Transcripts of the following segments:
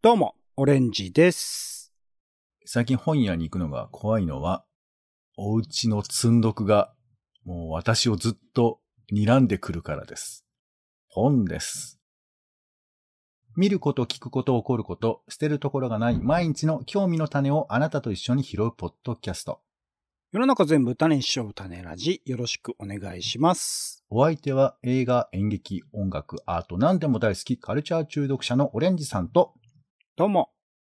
どうも、オレンジです。最近本屋に行くのが怖いのは、お家の積んどくが、もう私をずっと睨んでくるからです。本です。見ること、聞くこと、起こること、捨てるところがない毎日の興味の種をあなたと一緒に拾うポッドキャスト。世の中全部種にしよう種ラジ、よろしくお願いします。お相手は映画、演劇、音楽、アート、何でも大好き、カルチャー中毒者のオレンジさんと、どうも、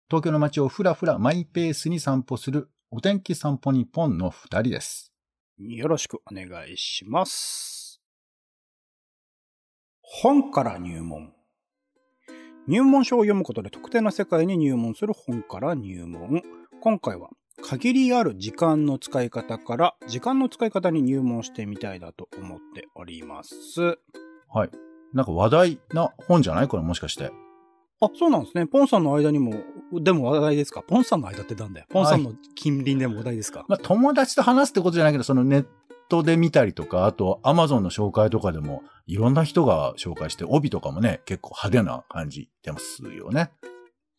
東京の街をふらふらマイペースに散歩する、お天気散歩日本の二人です。よろしくお願いします。本から入門。入門書を読むことで特定の世界に入門する本から入門。今回は限りある時間の使い方から時間の使い方に入門してみたいなと思っております。はい。なんか話題な本じゃない？これもしかして。あ、そうなんですね。ポンさんの間にも、でも話題ですか？ポンさんの間ってなんだよ。ポンさんの近隣でも話題ですか、まあ、友達と話すってことじゃないけど、そのネットで見たりとか、あと、アマゾンの紹介とかでも、いろんな人が紹介して、帯とかもね、結構派手な感じ出ますよね。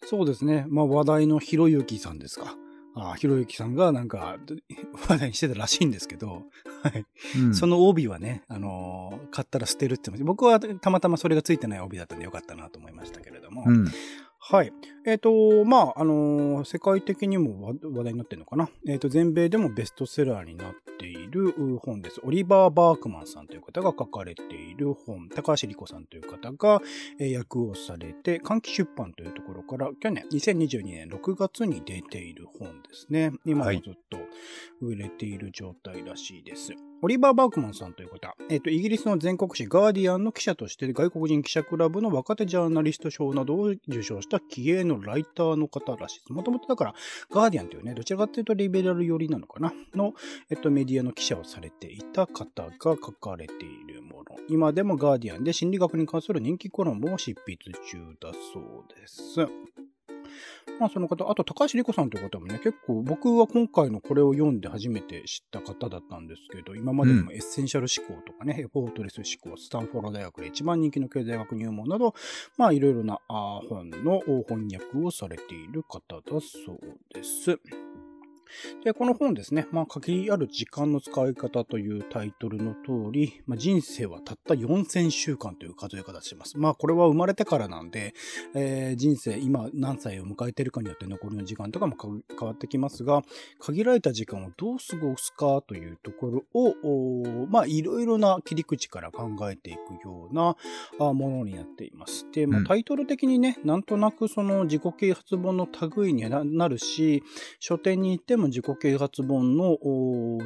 そうですね。まあ話題のひろゆきさんですか。あひろゆきさんがなんか 話題にしてたらしいんですけど、はい。うん。その帯はね、あのー買ったら捨てるって僕はたまたまそれがついてない帯だったんでよかったなと思いましたけれども。うん。はい。えっ、と、まあ、あのー世界的にも話話題になってるのかな？えっ、と、全米でもベストセラーになっているう本です。オリバー・バークマンさんという方が書かれている本、高橋理子さんという方が、えー訳をされて、換気出版というところから、去年、2022年6月に出ている本ですね。今もずっと売れている状態らしいです。オリバー・バークマンさんという方、えっ、と、イギリスの全国紙ガーディアンの記者として外国人記者クラブの若手ジャーナリスト賞などを受賞した気鋭ののライターの方らしいです。もともとだから、ガーディアンというね、どちらかというとリベラル寄りなのかな？の、えっと、メディアの記者をされていた方が書かれているもの。今でもガーディアンで心理学に関する人気コラムを執筆中だそうです。まあその方、あと高橋理子さんという方もね、結構僕は今回のこれを読んで初めて知った方だったんですけど、今までにもエッセンシャル思考とかね、エフォートレス思考、スタンフォード大学で一番人気の経済学入門など、まあいろいろな本の翻訳をされている方だそうです。で、この本ですね、まあ、限りある時間の使い方というタイトルの通り、まあ、人生はたった4000週間という数え方をします。まあ、これは生まれてからなんで、えー人生、今何歳を迎えているかによって残りの時間とかもか変わってきますが、限られた時間をどう過ごすかというところを、まあ、いろいろな切り口から考えていくようなあものになっています。で、まあうんタイトル的にね、なんとなくその自己啓発本の類になるし、書店に行っても自己啓発本の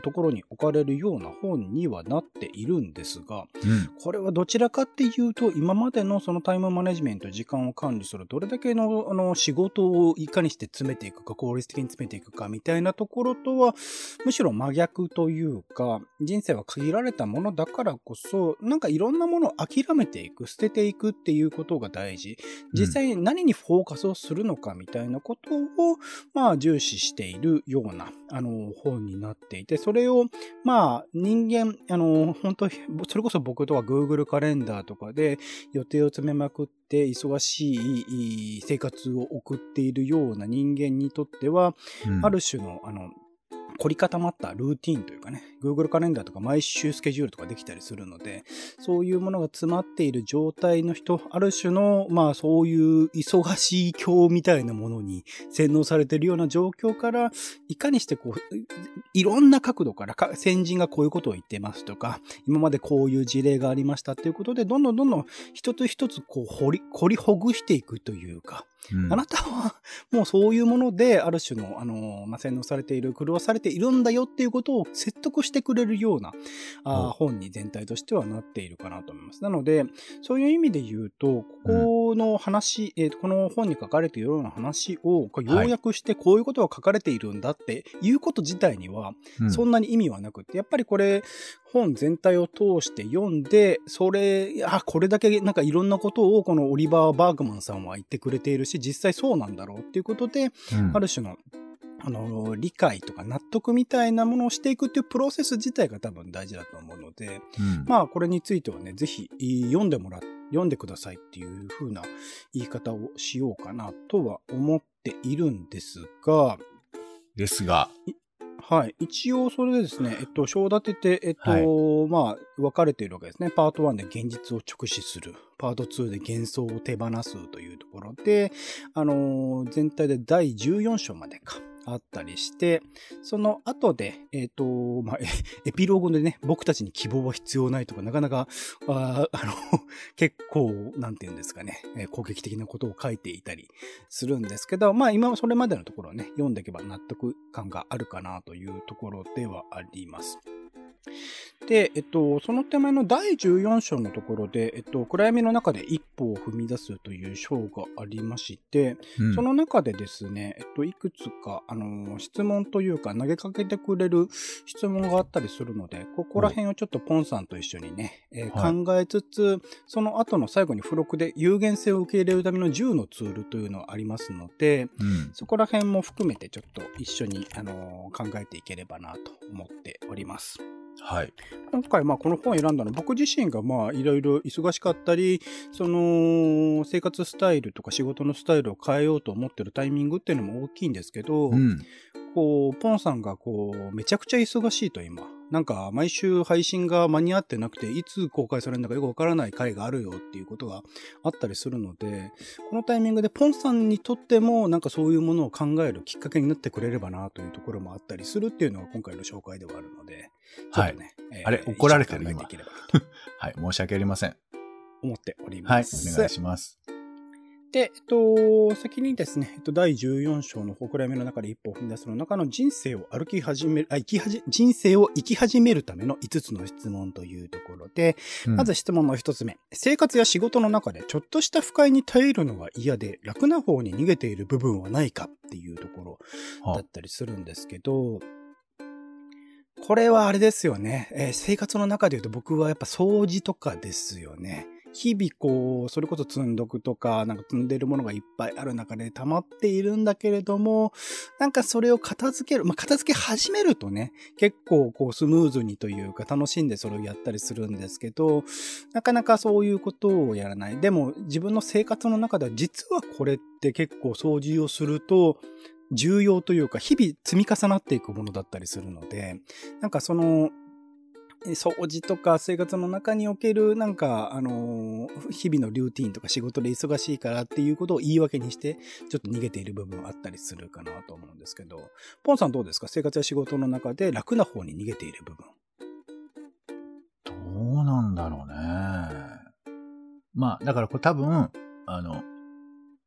ところに置かれるような本にはなっているんですが、うん。これはどちらかっていうと、今までのそのタイムマネジメント、時間を管理する、どれだけのあの仕事をいかにして詰めていくか、効率的に詰めていくか、みたいなところとは、むしろ真逆というか、人生は限られたものだからこそ、なんかいろんなものを諦めていく、捨てていくっていうことが大事。実際に何にフォーカスをするのかみたいなことを、まあ、重視しているような、あの、本になっていて、それを、まあ、人間、あの、本当それこそ僕とか Google カレンダーとかで予定を詰めまくって忙しい生活を送っているような人間にとっては、うん。ある種の、あの、凝り固まったルーティンというかね、Google カレンダーとか毎週スケジュールとかできたりするので、そういうものが詰まっている状態の人、ある種の、まあそういう忙しい今日みたいなものに洗脳されているような状況から、いかにしてこう、いろんな角度から、先人がこういうことを言ってますとか、今までこういう事例がありましたっていうことで、どんどんどんどん一つ一つこう掘り、掘りほぐしていくというか、うん。あなたはもうそういうもので、ある種の、あの、まあ、洗脳されている、狂わされているんだよっていうことを説得してくれるような、あ本に全体としてはなっているかなと思います。なので、そういう意味で言うと、ここの話、えーとこの本に書かれているような話を、要約してこういうことが書かれているんだっていうこと自体には、うん。そんなに意味はなくって、やっぱりこれ、本全体を通して読んで、それ、あ、これだけなんかいろんなことをこのオリバー・バーグマンさんは言ってくれているし、実際そうなんだろうっていうことで、うん。ある種の、あの、理解とか納得みたいなものをしていくっていうプロセス自体が多分大事だと思うので、うん。まあこれについてはね、ぜひ読んでもら、読んでくださいっていう風な言い方をしようかなとは思っているんですが、ですが、はい。一応それでですね、えっと、章立てて、えっと、はいまあ、分かれているわけですね。パート1で現実を直視する。パート2で幻想を手放すというところで、あのー全体で第14章までか。あったりして、その後で、えっ、と、まあ、エピローグでね、僕たちに希望は必要ないとか、なかなか、ああの、結構、なんて言うんですかね、攻撃的なことを書いていたりするんですけど、まあ今はそれまでのところをね、読んでいけば納得感があるかなというところではあります。で、えっと、その手前の第14章のところで、えっと、暗闇の中で一歩を踏み出すという章がありまして、うん。その中でですね、えっと、いくつか、あの、質問というか、投げかけてくれる質問があったりするので、ここら辺をちょっとポンさんと一緒にね、えーはい考えつつ、その後の最後に付録で有限性を受け入れるための10のツールというのがありますので、うん。そこら辺も含めてちょっと一緒に、あの考えていければなと思っております。はい。今回まあこの本を選んだのは僕自身がまあいろいろ忙しかったり、その生活スタイルとか仕事のスタイルを変えようと思ってるタイミングっていうのも大きいんですけど、うん。こう、ポンさんがこう、めちゃくちゃ忙しいと今。なんか毎週配信が間に合ってなくて、いつ公開されるのかよくわからない回があるよっていうことがあったりするので、このタイミングでポンさんにとってもなんかそういうものを考えるきっかけになってくれればなというところもあったりするっていうのが今回の紹介ではあるので、ちょっとね、えあれ怒られてる一緒に考えていければなと はい。申し訳ありません。思っておりはい。ます。お願いします。で、えっと、先にですね、えっと、第14章のほくらみの中で一歩を踏み出すの中の人生を歩き始める、あ、生きはじ、人生を生き始めるための5つの質問というところで、うんまず質問の1つ目。生活や仕事の中でちょっとした不快に耐えるのが嫌で楽な方に逃げている部分はないかっていうところだはったりするんですけど、これはあれですよね。えー生活の中で言うと僕はやっぱ掃除とかですよね。日々こう、それこそ積んどくとか、なんか積んでるものがいっぱいある中で溜まっているんだけれども、なんかそれを片付ける、まあ、片付け始めるとね、結構こうスムーズにというか楽しんでそれをやったりするんですけど、なかなかそういうことをやらない。でも自分の生活の中では実はこれって結構掃除をすると、重要というか、日々積み重なっていくものだったりするので、なんかその、掃除とか生活の中における、なんか、あのー日々のルーティンとか仕事で忙しいからっていうことを言い訳にして、ちょっと逃げている部分あったりするかなと思うんですけど、ポンさんどうですか？生活や仕事の中で楽な方に逃げている部分。どうなんだろうね。まあ、だからこれ多分、あの、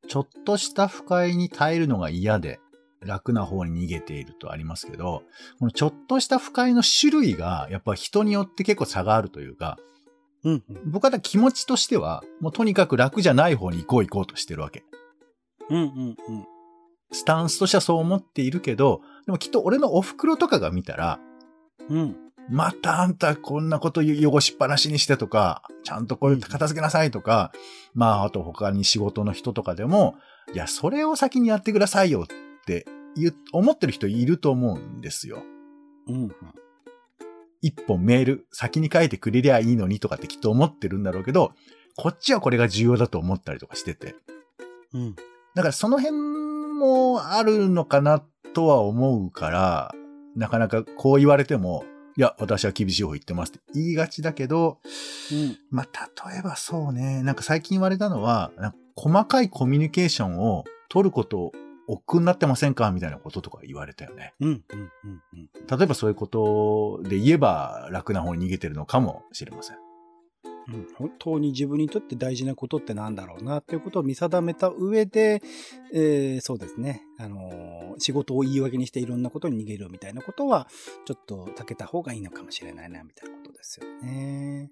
ちょっとした不快に耐えるのが嫌で、楽な方に逃げているとありますけど、このちょっとした不快の種類が、やっぱ人によって結構差があるというか、うん、うん。僕は気持ちとしては、もうとにかく楽じゃない方に行こう行こうとしてるわけ。うん、うん、うん。スタンスとしてはそう思っているけど、でもきっと俺のお袋とかが見たら、うん。またあんたこんなこと汚しっぱなしにしてとか、ちゃんとこれ片付けなさいとか、まああと他に仕事の人とかでも、いや、それを先にやってくださいよって思ってる人いると思うんですよ。うん、一本メール先に書いてくれりゃいいのにとかってきっと思ってるんだろうけど、こっちはこれが重要だと思ったりとかしてて。うん。だからその辺もあるのかなとは思うから、なかなかこう言われても、いや、私は厳しい方言ってますって言いがちだけど、うん。まあ、例えばそうね、なんか最近言われたのは、細かいコミュニケーションを取ること、億劫になってませんかみたいなこととか言われたよね。うん、うん、うん、うん。例えばそういうことで言えば楽な方に逃げてるのかもしれません。うん、本当に自分にとって大事なことってなんだろうなっていうことを見定めた上で、えーそうですね、あのー仕事を言い訳にしていろんなことに逃げるみたいなことは、ちょっと避けた方がいいのかもしれないな、みたいなことですよね。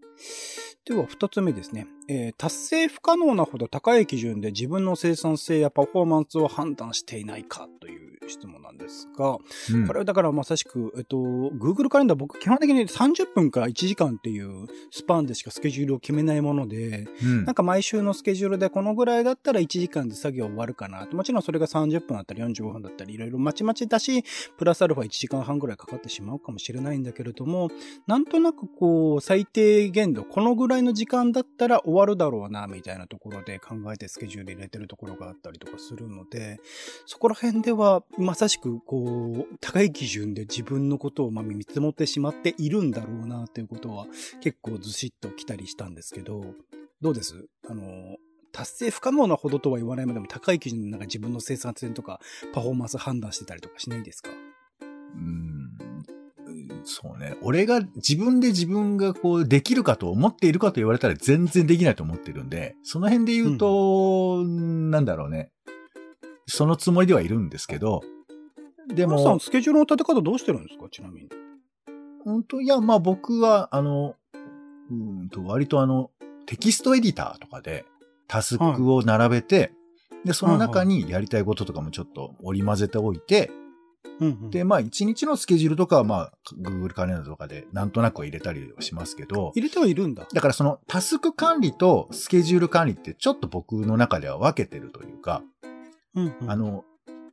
では、二つ目ですね。えー達成不可能なほど高い基準で自分の生産性やパフォーマンスを判断していないかという質問なんですが、うんこれはだからまさしく、えっと、Google カレンダー僕基本的に30分から1時間っていうスパンでしかスケジュールを決めないもので、うんなんか毎週のスケジュールでこのぐらいだったら1時間で作業終わるかなと。もちろんそれが30分だったり45分だったりいろいろまちまちだし、プラスアルファ1時間半ぐらいかかってしまうかもしれないんだけれども、なんとなくこう、最低限度、このぐらいの時間だったら終わるだろうな、みたいなところで考えてスケジュール入れてるところがあったりとかするので、そこら辺では、まさしくこう、高い基準で自分のことをま見積もってしまっているんだろうな、ということは結構ずしっときたりしたんですけど、どうです？あの、達成不可能なほどとは言わないまでも高い基準でなんか自分の生産性とかパフォーマンス判断してたりとかしないですか？うん。そうね。俺が自分で自分がこうできるかと思っているかと言われたら全然できないと思ってるんで、その辺で言うと、なんだろうね。そのつもりではいるんですけど、ででも。さもん、、スケジュールの立て方どうしてるんですか？ちなみに。本当いや、まあ僕は、あの、うんと、割とあの、テキストエディターとかでタスクを並べて、で、その中にやりたいこととかもちょっと織り交ぜておいて、うんうんで、まあ一日のスケジュールとかはまあ Google カレンダーとかでなんとなくは入れたりはしますけど、入れてはいるんだ。だからそのタスク管理とスケジュール管理ってちょっと僕の中では分けてるというか、うんうんあの、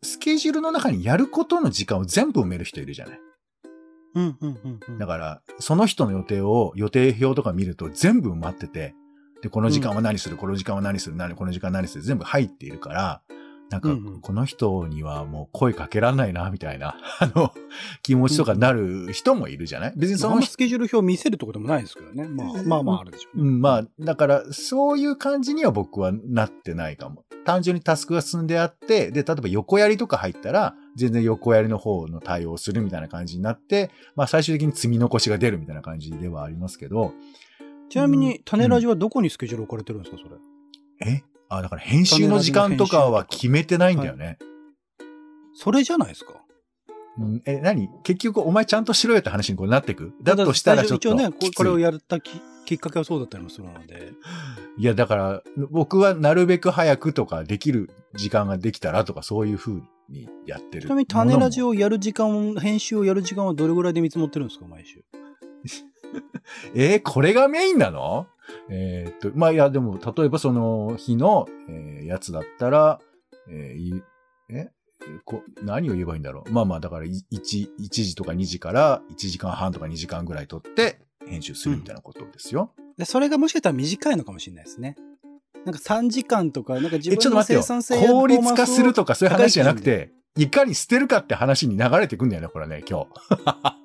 スケジュールの中にやることの時間を全部埋める人いるじゃない。うんうんうんうんだから、その人の予定を、予定表とか見ると全部埋まってて、で、この時間は何する、この時間は何する、何、この時間は何する、全部入っているから、なんかこの人にはもう声かけらんないな、みたいな、あの、気持ちとかなる人もいるじゃない？別にそのスケジュール表見せるってこともないですけどね。まあまあまああるでしょうね。うん、まあ、だから、そういう感じには僕はなってないかも。単純にタスクが進んであって、で、例えば横やりとか入ったら、全然横やりの方の対応をするみたいな感じになって、まあ最終的に積み残しが出るみたいな感じではありますけど、ちなみに、種ラジはどこにスケジュール置かれてるんですかそれ？え？あ、だから編集の時間とかは決めてないんだよね。それじゃないですか。うんえ、何？結局お前ちゃんとしろよって話にこうなってく？だとしたらちょっと一応ね、これをやったききっかけはそうだったりもするので。いや、だから、僕はなるべく早くとかできる時間ができたらとかそういう風にやってる。ちなみに、種ラジを。をやる時間を、編集をやる時間はどれぐらいで見積もってるんですか毎週？えーこれがメインなの？えーっと、まあ、いや、でも、例えばその日の、えーやつだったら、えーいえ？こ何を言えばいいんだろう？まあまあ、だから、い1、1時とか2時から1時間半とか2時間ぐらい取って編集するみたいなことですよ。で、それがもしかしたら短いのかもしれないですね。なんか3時間とか、なんか自分の生産性。や効率化するとかそういう話じゃなくて、いかに捨てるかって話に流れてくんだよね、これね、今日。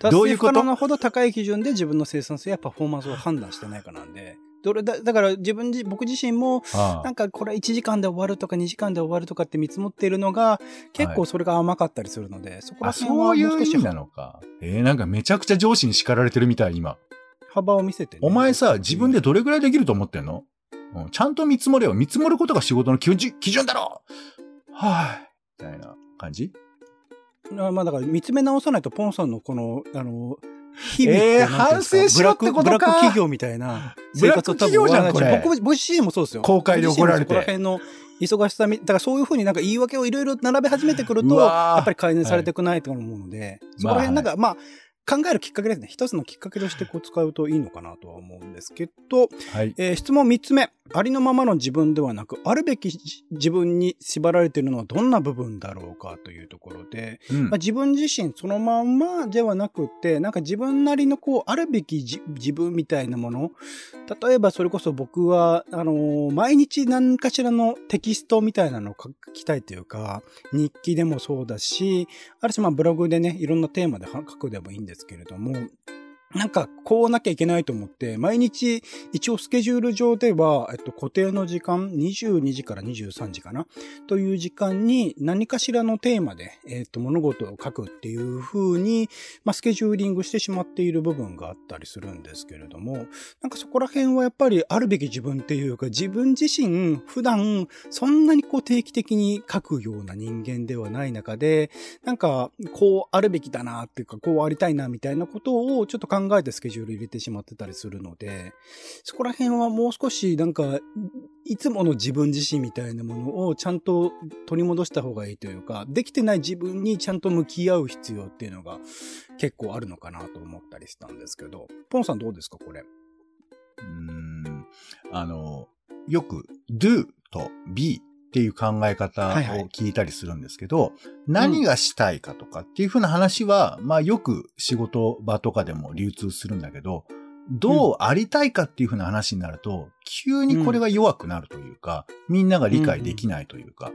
達どういうこと？成不可能なほど高い基準で自分の生産性やパフォーマンスを判断してないかなんで、どれだだから自分自、僕自身も、あなんかこれ1時間で終わるとか2時間で終わるとかって見積もっているのが、結構それが甘かったりするので、そこらあ、辺はそういうもう少し意味なのか。えーなんかめちゃくちゃ上司に叱られてるみたい、今。幅を見せてね、お前さ、自分でどれぐらいできると思ってんの、うん、ちゃんと見積もれよ。見積もることが仕事の基準基準だろ！はい。みたいな感じ？あまあだから見つめ直さないとポンさんのこの、あの、日々えー反省しろってことかブラックブラック企業みたいな生活を多分ブラック企業じゃんこれ僕僕自身もそうですよ。公開で怒られて僕自身もそこら辺の忙しさみ、だからそういうふうになんか言い訳をいろいろ並べ始めてくると、やっぱり改善されてくないと思うので、そこら辺なんか、まあ、考えるきっかけですね。一つのきっかけとしてこう使うといいのかなとは思うんですけど、はい。えー質問3つ目。ありのままの自分ではなく、あるべきじ自分に縛られているのはどんな部分だろうかというところで、うんまあ、自分自身そのまんまではなくって、なんか自分なりのこう、あるべきじ自分みたいなもの。例えばそれこそ僕は、あのー毎日何かしらのテキストみたいなのを書きたいというか、日記でもそうだし、ある種まあブログでね、いろんなテーマで書くでもいいんですけれども、なんか、こうなきゃいけないと思って、毎日、一応スケジュール上では、えっと、固定の時間、22時から23時かな、という時間に何かしらのテーマで、えっと、物事を書くっていう風に、まあ、スケジューリングしてしまっている部分があったりするんですけれども、なんかそこら辺はやっぱりあるべき自分っていうか、自分自身、普段、そんなにこう定期的に書くような人間ではない中で、なんか、こうあるべきだなっていうか、こうありたいなみたいなことをちょっと考え考えてスケジュール入れてしまってたりするので、そこら辺はもう少しなんか、いつもの自分自身みたいなものをちゃんと取り戻した方がいいというか、できてない自分にちゃんと向き合う必要っていうのが結構あるのかなと思ったりしたんですけど、ポンさんどうですか、これ？うん。あの、よく do と be っていう考え方をはいはい。聞いたりするんですけど、何がしたいかとかっていうふうな話は、まあよく仕事場とかでも流通するんだけど、どうありたいかっていうふうな話になると、急にこれが弱くなるというか、みんなが理解できないというか、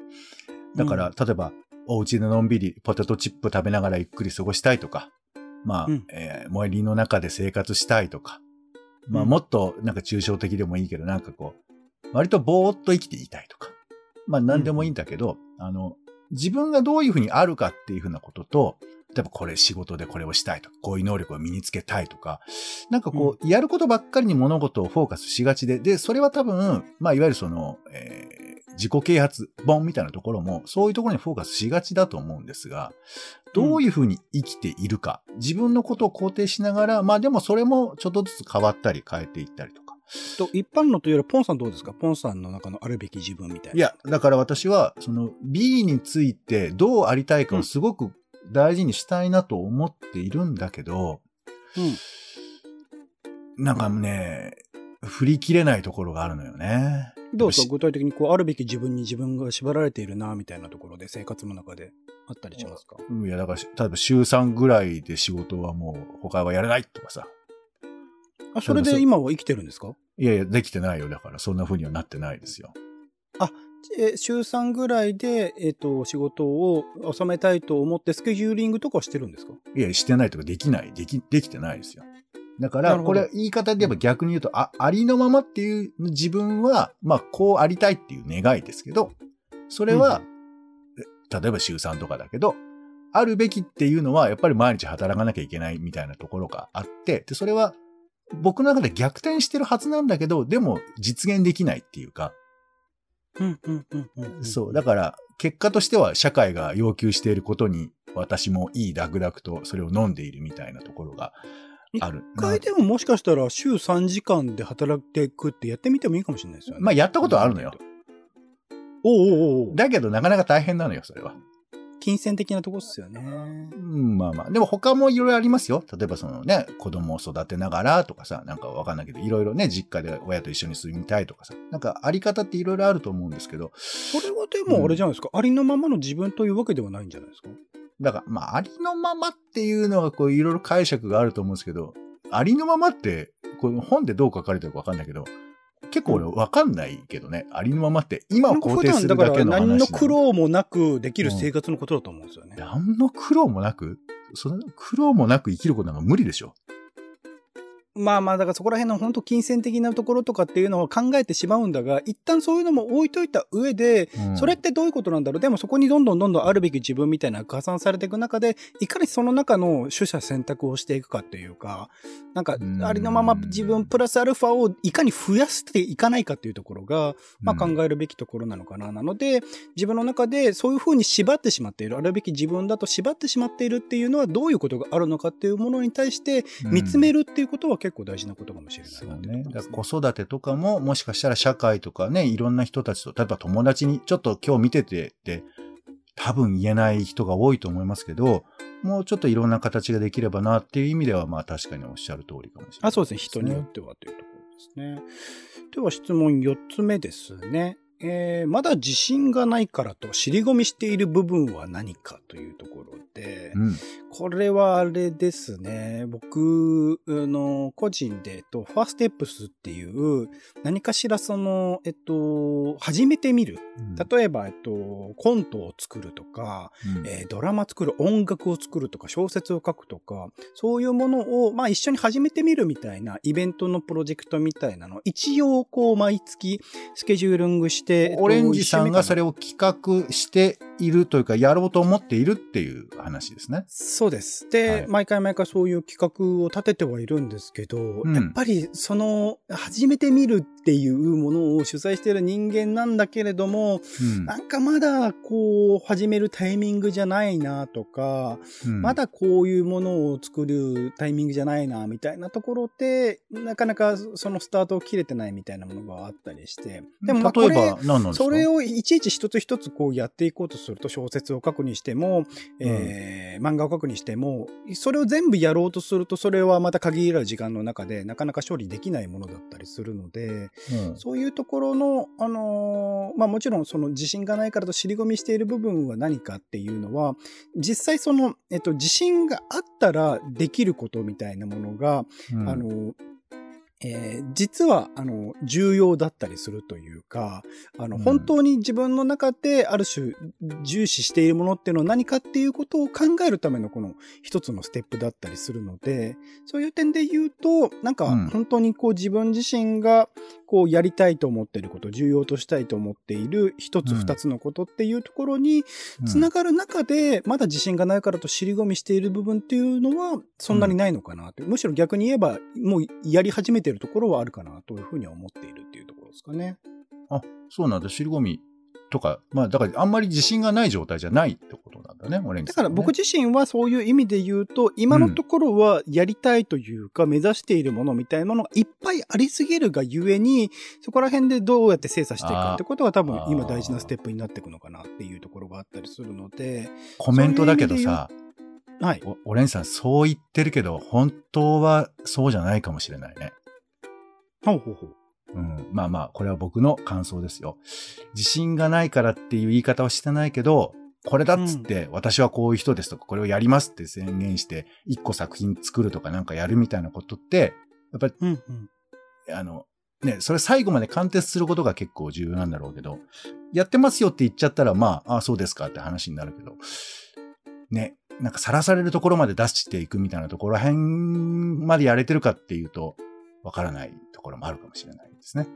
だから、例えば、お家でのんびりポテトチップ食べながらゆっくり過ごしたいとか、まあ、うん。えー森林の中で生活したいとか、まあ、うん。もっとなんか抽象的でもいいけど、なんかこう、割とぼーっと生きていたいとか、まあ、なんでもいいんだけど、あの、自分がどういうふうにあるかっていうふうなことと、例えばこれ仕事でこれをしたいとか、こういう能力を身につけたいとか、なんかこう、やることばっかりに物事をフォーカスしがちで、で、それは多分、まあ、いわゆるその、えー自己啓発本みたいなところも、そういうところにフォーカスしがちだと思うんですが、どういうふうに生きているか、自分のことを肯定しながら、まあでもそれもちょっとずつ変わったり変えていったりとか。と、一般のというよりポンさんどうですか？ポンさんの中のあるべき自分みたいな。いや、だから私は、その B についてどうありたいかをすごく大事にしたいなと思っているんだけど、うん。なんかね、振り切れないところがあるのよね。どうです具体的にこう、あるべき自分に自分が縛られているな、みたいなところで生活の中であったりしますか？いや、だから、例えば週3ぐらいで仕事はもう他はやれないとかさ。あ、それで今は生きてるんですか？いやいや、できてないよ。だから、そんな風にはなってないですよ。え週3ぐらいで、えっ、と、仕事を収めたいと思ってスケジューリングとかはしてるんですか？いや、してないとかできない。でき、できてないですよ。だから、これ言い方で言えば逆に言うと、あ、ありのままっていう自分は、まあ、こうありたいっていう願いですけど、それは、例えば週3とかだけど、あるべきっていうのは、やっぱり毎日働かなきゃいけないみたいなところがあって、で、それは、僕の中で逆転してるはずなんだけど、でも実現できないっていうか、うん、うん、うん、うん。そう。だから、結果としては社会が要求していることに、私もいいダクダクとそれを飲んでいるみたいなところがある。一回でももしかしたら週3時間で働いていくってやってみてもいいかもしれないですよね。まあ、やったことはあるのよ。おうおうおうだけど、なかなか大変なのよ、それは。金銭的なとこっすよね。うん、まあまあ。でも他もいろいろありますよ。例えばそのね、子供を育てながらとかさ、なんかわかんないけど、いろいろね、実家で親と一緒に住みたいとかさ、なんかあり方っていろいろあると思うんですけど、それはでもあれじゃないですか、ありのままの自分というわけではないんじゃないですか？だから、まあ、ありのままっていうのは、こう、いろいろ解釈があると思うんですけど、ありのままって、この本でどう書かれてるかわかんないけど、結構俺わかんないけどね、ありのままって、今を肯定するだけの話普段だから何のな苦労もなくできる生活のことだと思うんですよね。何の苦労もなくその苦労もなく生きることなんか無理でしょ。まあまあ、だからそこら辺の本当金銭的なところとかっていうのを考えてしまうんだが、一旦そういうのも置いといた上で、うんそれってどういうことなんだろう？でもそこにどんどんどんどんあるべき自分みたいな加算されていく中で、いかにその中の取捨選択をしていくかっていうか、なんかうんありのまま自分プラスアルファをいかに増やしていかないかっていうところが、まあ考えるべきところなのかな。なので、自分の中でそういうふうに縛ってしまっている、あるべき自分だと縛ってしまっているっていうのはどういうことがあるのかっていうものに対して見つめる。るっていうことは結構大事なことかもしれないですねから子育てとかも、もしかしたら社会とかね、いろんな人たちと、例えば友達にちょっと今日見ててって、多分言えない人が多いと思いますけど、もうちょっといろんな形ができればなっていう意味では、まあ確かにおっしゃる通りかもしれない、あそうですね。人によってはというところですね。では質問4つ目ですね。えーまだ自信がないからと尻込みしている部分は何かというところで、うん。これはあれですね。僕、あの、個人で、えっと、ファーステップスっていう、何かしらその、えっと、始めてみる。例えば、えっと、コントを作るとか、うんえードラマ作る、音楽を作るとか、小説を書くとか、そういうものを、まあ一緒に始めてみるみたいなイベントのプロジェクトみたいなのを、一応こう毎月スケジューリングしてして、オレンジさんがそれを。を企画しているというか、やろうと思っているっていう話ですね。そうです。で、はい毎回毎回そういう企画を立ててはいるんですけど、んやっぱりその、初めて見るっていうものを主催している人間なんだけれども、うん。なんかまだこう、始めるタイミングじゃないなとか、うん。まだこういうものを作るタイミングじゃないな、みたいなところで、なかなかそのスタートを切れてないみたいなものがあったりして。でも例えば、何なんですか？それをいちいち一つ一つこうやっていこうとすると小説を書くにしても、えー漫画を書くにしても、それを全部やろうとすると、それはまた限られる時間の中でなかなか処理できないものだったりするので、うん。そういうところの、あのーまあもちろんその自信がないからと尻込みしている部分は何かっていうのは、実際その、えっと、自信があったらできることみたいなものが、うん。あの、えー実は、あの、重要だったりするというか、あの、うん。本当に自分の中である種重視しているものっていうのは何かっていうことを考えるためのこの一つのステップだったりするので、そういう点で言うと、なんかうん。本当にこう自分自身がこうやりたいと思っていること、重要としたいと思っている一つうん。二つのことっていうところにうん。つながる中で、まだ自信がないからと尻込みしている部分っていうのは、そんなにないのかなって、むしろ逆に言えば、もうやり始めてるところはあるかなというふうには思っているっていうところですかね。あ、そうなんだ。尻込みとか、まあ、だからあんまり自信がない状態じゃないってことなんだね、オレンジさんはね、だから僕自身はそういう意味で言うと、今のところはやりたいというか、目指しているものみたいなものがいっぱいありすぎるがゆえに、そこら辺でどうやって精査していくかってことが多分今大事なステップになっていくのかなっていうところがあったりするので、コメントだけどさ、はい。おオレンジさんそう言ってるけど、本当はそうじゃないかもしれないね。ほうほうほう。うん、まあまあ、これは僕の感想ですよ。自信がないからっていう言い方はしてないけど、これだっつって、私はこういう人ですとか、これをやりますって宣言して、一個作品作るとかなんかやるみたいなことって、やっぱり、うんうん。あの、ね、それ最後まで貫徹することが結構重要なんだろうけど、やってますよって言っちゃったら、まあ、あそうですかって話になるけど、ね、なんかさらされるところまで出していくみたいなところら辺までやれてるかっていうと、わからないところもあるかもしれないですね。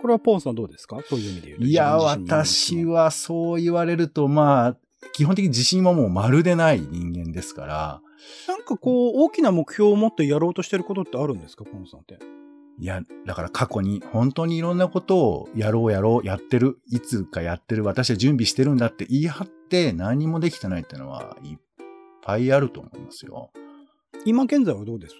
これはポンさんどうですか？そういう意味で言うと。いや、私はそう言われると、まあ、基本的に自信はもうまるでない人間ですから、なんかこう、大きな目標を持ってやろうとしてることってあるんですか？ポンさんって。いや、だから過去に本当にいろんなことをやろうやろう、やってる、いつかやってる、私は準備してるんだって言い張って何もできてないっていうのはいっぱいあると思いますよ。今現在はどうです？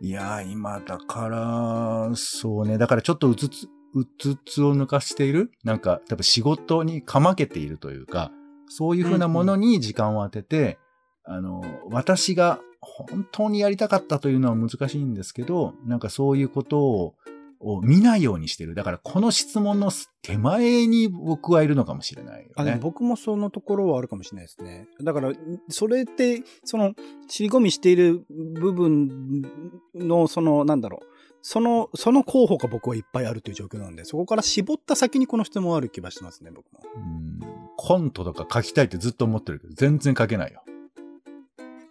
いや、今だから、そうね、だからちょっとうつつ、うつつを抜かしている？なんか、多分仕事にかまけているというか、そういうふうなものに時間を当てて、あの、私が本当にやりたかったというのは難しいんですけど、なんかそういうことを、を見ないようにしてる。だからこの質問の手前に僕はいるのかもしれないよあ、でもね。僕もそのところはあるかもしれないですね。だから、それって、その、尻込みしている部分の、その、なんだろう。その、その候補が僕はいっぱいあるという状況なんで、そこから絞った先にこの質問ある気がしますね、僕も。うんコントとか書きたいってずっと思ってるけど、全然書けないよ。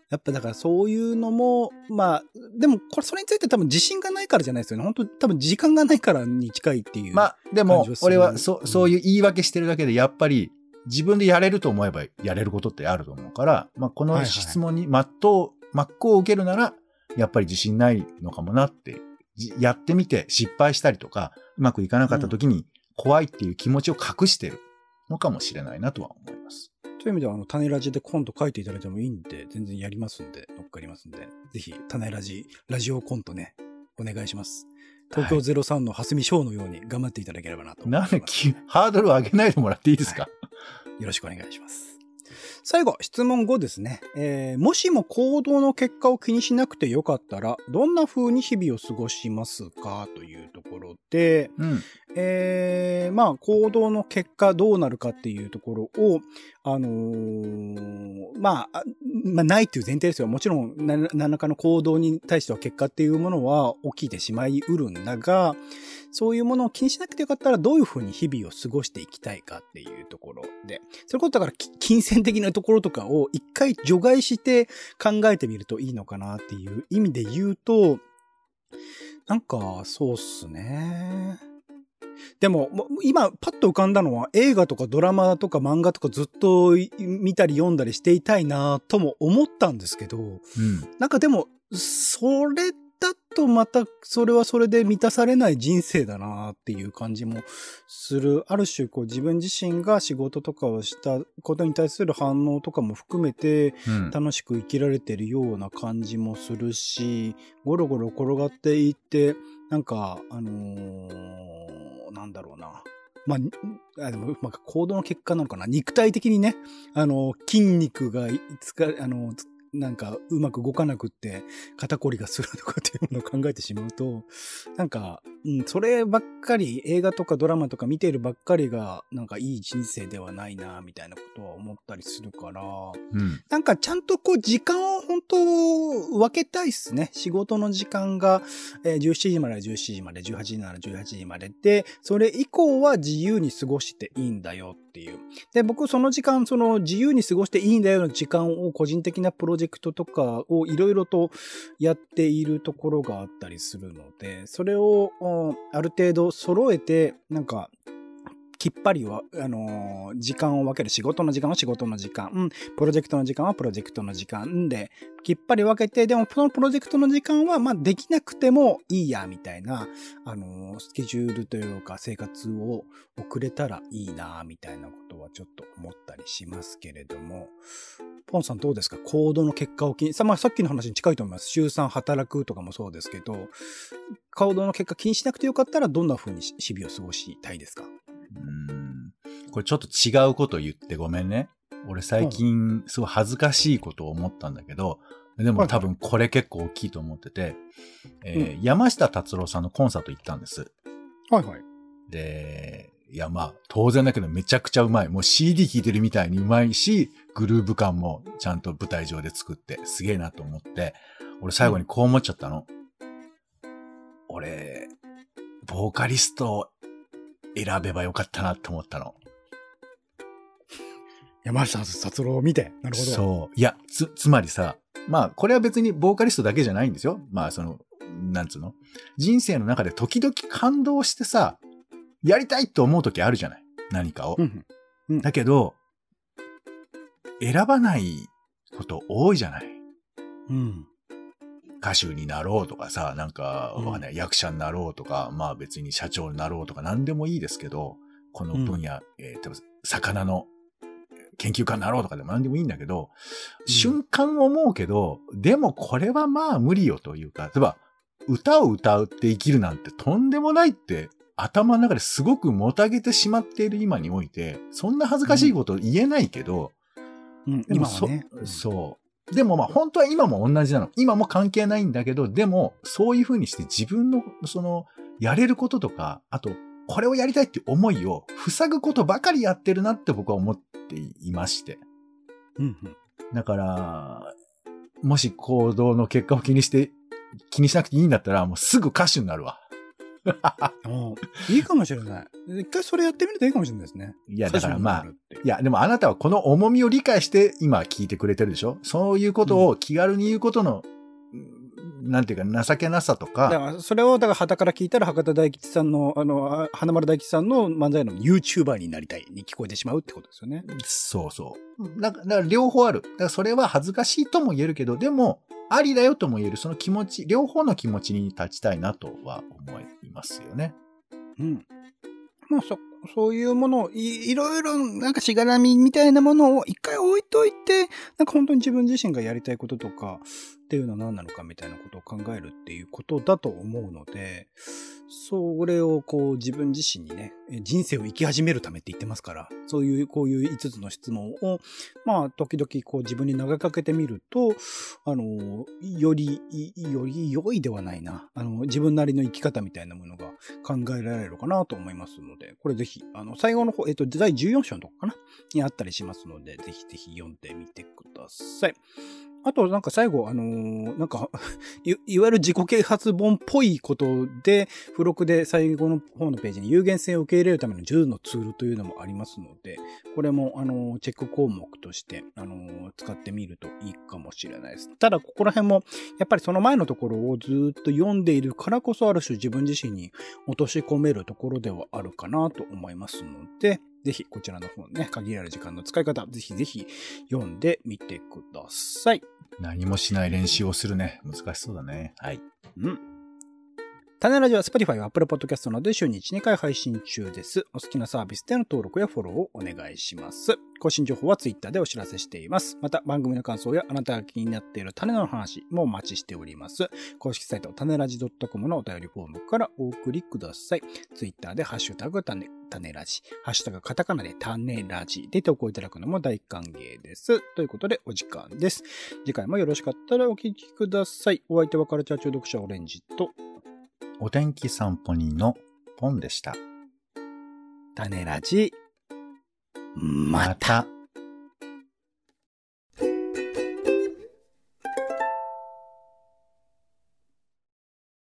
やっぱだからそういうのも、まあ、でもこれそれについて多分自信がないからじゃないですよね。本当多分時間がないからに近いっていう。まあ、でも俺はそうんそういう言い訳してるだけで、やっぱり自分でやれると思えばやれることってあると思うから、まあ、この質問に真っ当、真っ向を受けるなら、やっぱり自信ないのかもなって、じやってみて失敗したりとか、うまくいかなかった時に怖いっていう気持ちを隠してるのかもしれないなとは思います。そういう意味では、あの、種ラジでコント書いていただいてもいいんで、全然やりますんで、乗っかりますんで、ぜひ、種ラジ、ラジオコントね、お願いします。東京03の蓮見翔のように頑張っていただければなと思います。なんできハードルを上げないでもらっていいですか、よろしくお願いします。最後、質問5ですね。えーもしも行動の結果を気にしなくてよかったら、どんな風に日々を過ごしますか？というところで、うん。えーまあ、行動の結果どうなるかっていうところを、あのーまあ、まあ、ないっていう前提ですよ。もちろん、何らかの行動に対しては結果っていうものは起きてしまいうるんだが、そういうものを気にしなくてよかったらどういうふうに日々を過ごしていきたいかっていうところで、それこそだから金銭的なところとかを一回除外して考えてみるといいのかなっていう意味で言うと、なんか、そうっすね。でも、今、パッと浮かんだのは、映画とかドラマとか漫画とかずっとい見たり読んだりしていたいなとも思ったんですけど、うん。なんかでも、それだとまた、それはそれで満たされない人生だなっていう感じもする。ある種、こう自分自身が仕事とかをしたことに対する反応とかも含めて、うん。楽しく生きられてるような感じもするし、ゴロゴロ転がっていって、なんか、あのーなんだろうな。まあ、あでも、まあ、行動の結果なのかな。肉体的にね、あの、筋肉がつか、あの、なんか、うまく動かなくって、肩こりがするとかっていうのを考えてしまうと、なんか、うん、そればっかり、映画とかドラマとか見てるばっかりが、なんかいい人生ではないな、みたいなことは思ったりするから、うん。なんかちゃんとこう時間を本当分けたいっすね。仕事の時間が、えー17時までは17時まで、18時なら18時までで、それ以降は自由に過ごしていいんだよっていう。で、僕その時間、その自由に過ごしていいんだよの時間を個人的なプロジェクトとかをいろいろとやっているところがあったりするので、それをある程度揃えて、なんか、きっぱりは、あのー時間を分ける。仕事の時間は仕事の時間。プロジェクトの時間はプロジェクトの時間で、きっぱり分けて、でもそのプロジェクトの時間は、まあ、できなくてもいいや、みたいな、あのースケジュールというか生活を送れたらいいな、みたいなことはちょっと思ったりしますけれども、ポンさんどうですか？行動の結果を気に、さ、まあ、さっきの話に近いと思います。週3働くとかもそうですけど、行動の結果気にしなくてよかったらどんな風に日々を過ごしたいですか？うんこれちょっと違うこと言ってごめんね。俺最近すごい恥ずかしいことを思ったんだけど、でも多分これ結構大きいと思ってて、えー山下達郎さんのコンサート行ったんです。はいはい。で、いやまあ当然だけどめちゃくちゃうまい。もう CD 聴いてるみたいにうまいし、グルーヴ感もちゃんと舞台上で作ってすげえなと思って、俺最後にこう思っちゃったの。俺、ボーカリストを選べばよかったなって思ったの。山下達郎を見て。なるほど。そう。いや、つ、つまりさ、まあ、これは別にボーカリストだけじゃないんですよ。まあ、その、なんつうの？人生の中で時々感動してさ、やりたいって思う時あるじゃない？何かをう。んうん。だけど、選ばないこと多いじゃない？うん。歌手になろうとかさ、なんか、うん。わかんない、役者になろうとか、まあ別に社長になろうとか何でもいいですけど、この分野、えー例えば魚の研究家になろうとかでも何でもいいんだけど、うん。瞬間思うけど、でもこれはまあ無理よというか、例えば歌を歌うって生きるなんてとんでもないって頭の中ですごくもたげてしまっている今において、そんな恥ずかしいこと言えないけど、うん、でもそ今はね。そう。でもまあ本当は今も同じなの。今も関係ないんだけど、でもそういう風にして自分のそのやれることとか、あとこれをやりたいって思いを塞ぐことばかりやってるなって僕は思っていまして。うん。うんだから、もし行動の結果を気にして、気にしなくていいんだったらもうすぐ歌手になるわ。うん。いいかもしれない。一回それやってみるといいかもしれないですね。いや、だからまあ、いや、でもあなたはこの重みを理解して今聞いてくれてるでしょ？そういうことを気軽に言うことの、うんなんていうか情けなさとだか、から、それを、だから、旗から聞いたら、博多大吉さんの、あの、あ花丸大吉さんの漫才の YouTuber になりたいに聞こえてしまうってことですよね。そうそう。だから両方ある。だからそれは恥ずかしいとも言えるけど、でも、ありだよとも言える、その気持ち、両方の気持ちに立ちたいなとは思いますよね。うん。まあ、そ、そういうものをい、いろいろ、なんかしがらみみたいなものを一回置いといて、なんか本当に自分自身がやりたいこととかっていうのは何なのかみたいなことを考えるっていうことだと思うので、それをこう自分自身にね、人生を生き始めるためって言ってますから、そういう、こういう5つの質問を、まあ、時々こう自分に投げかけてみると、あの、より、より良いではないな。あの、自分なりの生き方みたいなものが考えられるかなと思いますので、これぜひ、あの、最後の方、えっと、第14章のとこかな？にあったりしますので、ぜひぜひ読んでみてください。あと、なんか最後、あのーなんか い、いわゆる自己啓発本っぽいことで、付録で最後の方のページに有限性を受け入れるための10のツールというのもありますので、これも、あのーチェック項目として、あのー使ってみるといいかもしれないです。ただ、ここら辺も、やっぱりその前のところをずっと読んでいるからこそ、ある種自分自身に落とし込めるところではあるかなと思いますので、ぜひこちらの方ね、限られる時間の使い方、ぜひぜひ読んでみてください。何もしない練習をするね。難しそうだね。はい。うん。種ラジは Spotify、Apple Podcast などで週に1、2回配信中です。お好きなサービスでの登録やフォローをお願いします。更新情報は Twitter でお知らせしています。また番組の感想やあなたが気になっている種の話もお待ちしております。公式サイト種ラジ .com のお便りフォームからお送りください。Twitter でハッシュタグ種種ラジ、ハッシュタグカタカナで種ラジで投稿いただくのも大歓迎です。ということでお時間です。次回もよろしかったらお聞きください。お相手はカルチャー中毒者オレンジとお天気散歩人のポンでした。種ラジ。また。た。